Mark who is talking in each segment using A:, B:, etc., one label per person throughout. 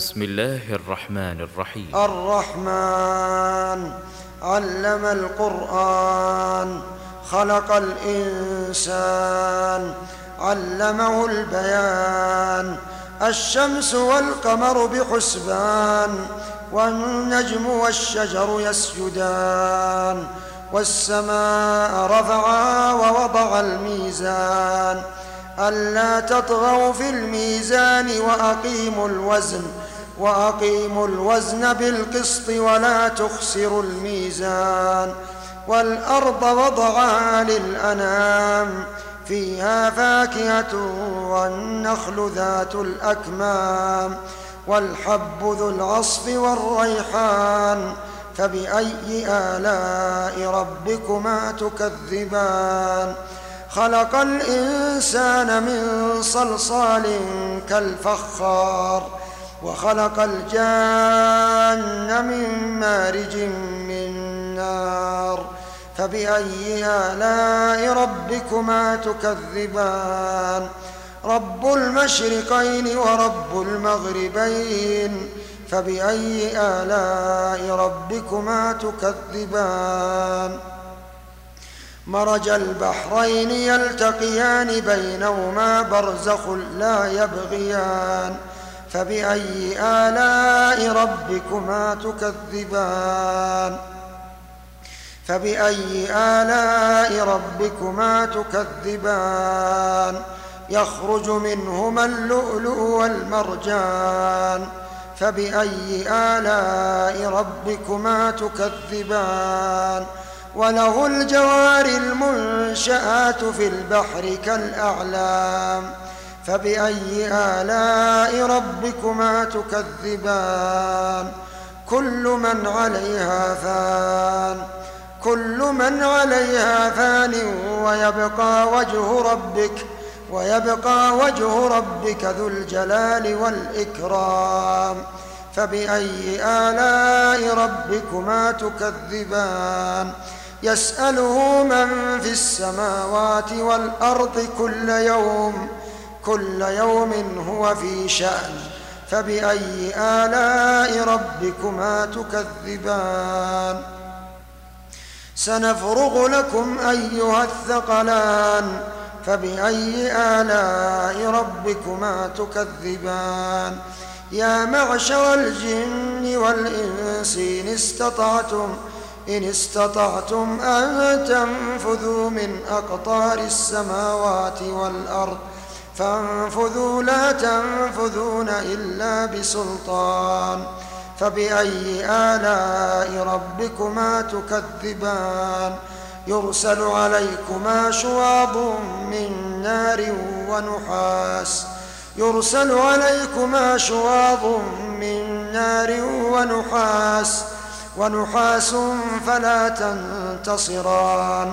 A: بسم الله الرحمن الرحيم.
B: الرحمن علم القرآن خلق الإنسان علمه البيان الشمس والقمر بحسبان والنجم والشجر يسجدان والسماء رفعها ووضع الميزان ألا تطغوا في الميزان وأقيموا الوزن. وأقيموا الوزن بالقسط ولا تخسروا الميزان والأرض وضعها للأنام فيها فاكهة والنخل ذات الأكمام والحب ذو العصف والريحان فبأي آلاء ربكما تكذبان خلق الإنسان من صلصال كالفخار وخلق الجان من مارج من نار فبأي آلاء ربكما تكذبان؟ رب المشرقين ورب المغربين فبأي آلاء ربكما تكذبان؟ مرج البحرين يلتقيان بينهما برزخ لا يبغيان. فبأي آلاء ربكما تكذبان؟ فبأي آلاء ربكما تكذبان؟ يخرج منهما اللؤلؤ والمرجان. فبأي آلاء ربكما تكذبان؟ وله الجوار المنشآت في البحر كالأعلام. فبأي آلاء ربكما تكذبان؟ كل من عليها فان كل من عليها فان ويبقى وجه ربك ويبقى وجه ربك ذو الجلال والإكرام. فبأي آلاء ربكما تكذبان؟ يسأله من في السماوات والأرض كل يوم كل يوم هو في شأن فبأي آلاء ربكما تكذبان؟ سنفرغ لكم أيها الثقلان فبأي آلاء ربكما تكذبان؟ يا معشر الجن والإنس إن استطعتم إن استطعتم أن تنفذوا من أقطار السماوات والأرض فانفذوا لا تنفذون إلا بسلطان. فبأي آلاء ربكما تكذبان؟ يرسل عليكما شواظ من نار ونحاس. يرسل عليكما شواظ من نار ونحاس. ونحاس فلا تنتصران.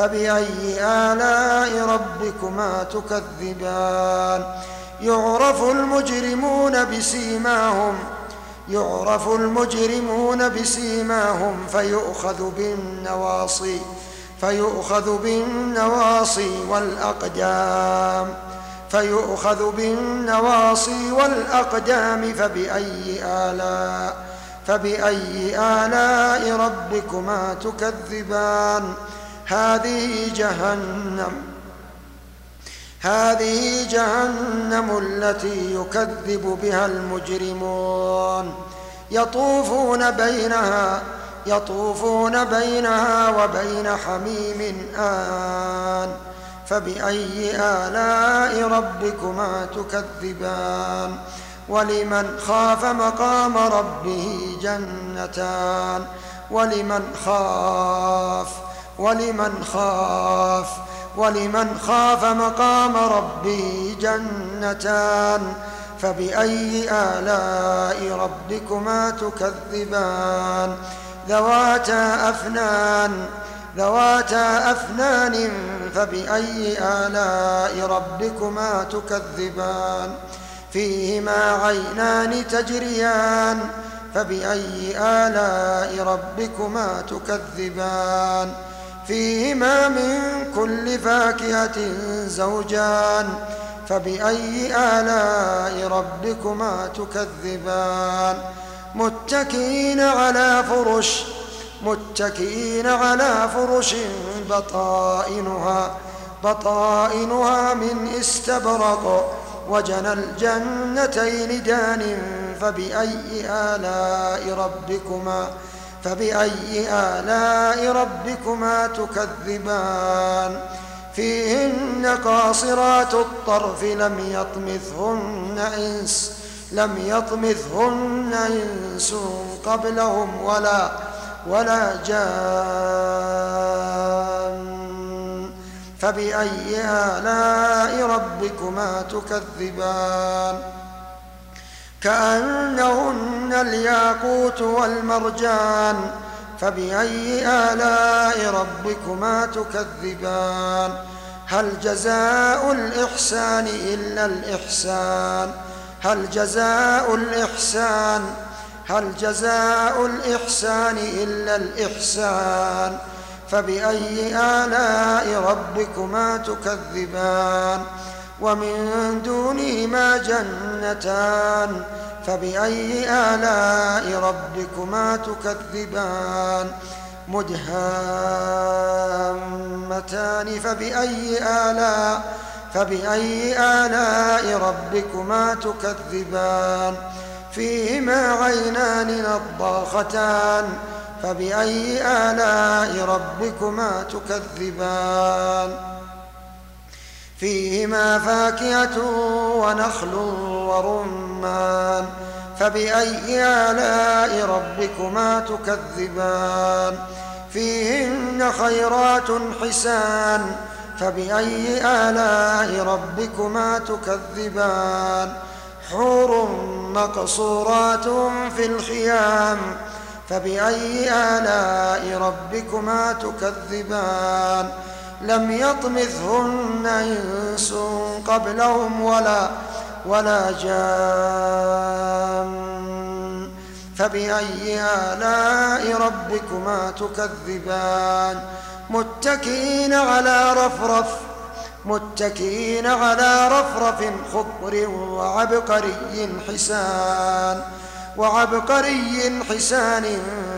B: فبأي آلاء ربكما تكذبان؟ يعرف المجرمون بسيماهم يعرف المجرمون بسيماهم فيؤخذ بالنواصي فيؤخذ بالنواصي والأقدام فيؤخذ بالنواصي والأقدام فبأي آلاء فبأي آلاء ربكما تكذبان؟ هذه جهنم هذه جهنم التي يكذب بها المجرمون. يطوفون بينها يطوفون بينها وبين حميم آن. فبأي آلاء ربكما تكذبان؟ ولمن خاف مقام ربه جنتان؟ ولمن خاف ولمن خاف ولمن خاف مقام ربه جنتان. فبأي آلاء ربكما تكذبان؟ ذواتا أفنان ذواتا أفنان فبأي آلاء ربكما تكذبان؟ فيهما عينان تجريان فبأي آلاء ربكما تكذبان؟ فيهما من كل فاكهة زوجان فبأي آلاء ربكما تكذبان؟ متكئين على فرش متكئين على فرش بطائنها بطائنها من استبرق وجنى الجنتين دان فبأي آلاء ربكما فبأي آلاء ربكما تكذبان؟ فيهن قاصرات الطرف لم يطمثهن إنس لم يطمثهن إنس قبلهم ولا ولا جان. فبأي آلاء ربكما تكذبان؟ كأنهن الياقوت والمرجان فبأي آلاء ربكما تكذبان؟ هل جزاء الإحسان إلا الإحسان؟ هل جزاء الإحسان؟ هل جزاء الإحسان إلا الإحسان؟ فبأي آلاء ربكما تكذبان؟ ومن دونهما جنتان فبأي آلاء ربكما تكذبان؟ مدهامتان فبأي آلاء فبأي آلاء ربكما تكذبان؟ فيهما عينان نضاختان فبأي آلاء ربكما تكذبان؟ فيهما فاكهة ونخل ورمان فبأي آلاء ربكما تكذبان؟ فيهن خيرات حسان فبأي آلاء ربكما تكذبان؟ حور مقصورات في الخيام فبأي آلاء ربكما تكذبان؟ لم يطمثهن إنس قبلهم ولا ولا جان. فبأي آلاء ربكما تكذبان؟ متكئين على رفرف متكئين على رفرف خضر وعبقري حسان وعبقري حسان.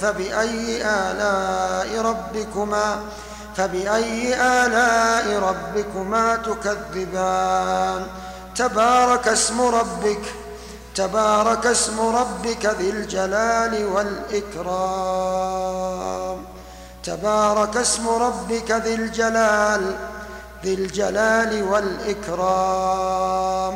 B: فبأي آلاء ربكما فبأي آلاء ربكما تكذبان؟ تبارك اسم ربك تبارك اسم ربك ذي الجلال والإكرام. تبارك اسم ربك ذي الجلال ذي الجلال والإكرام.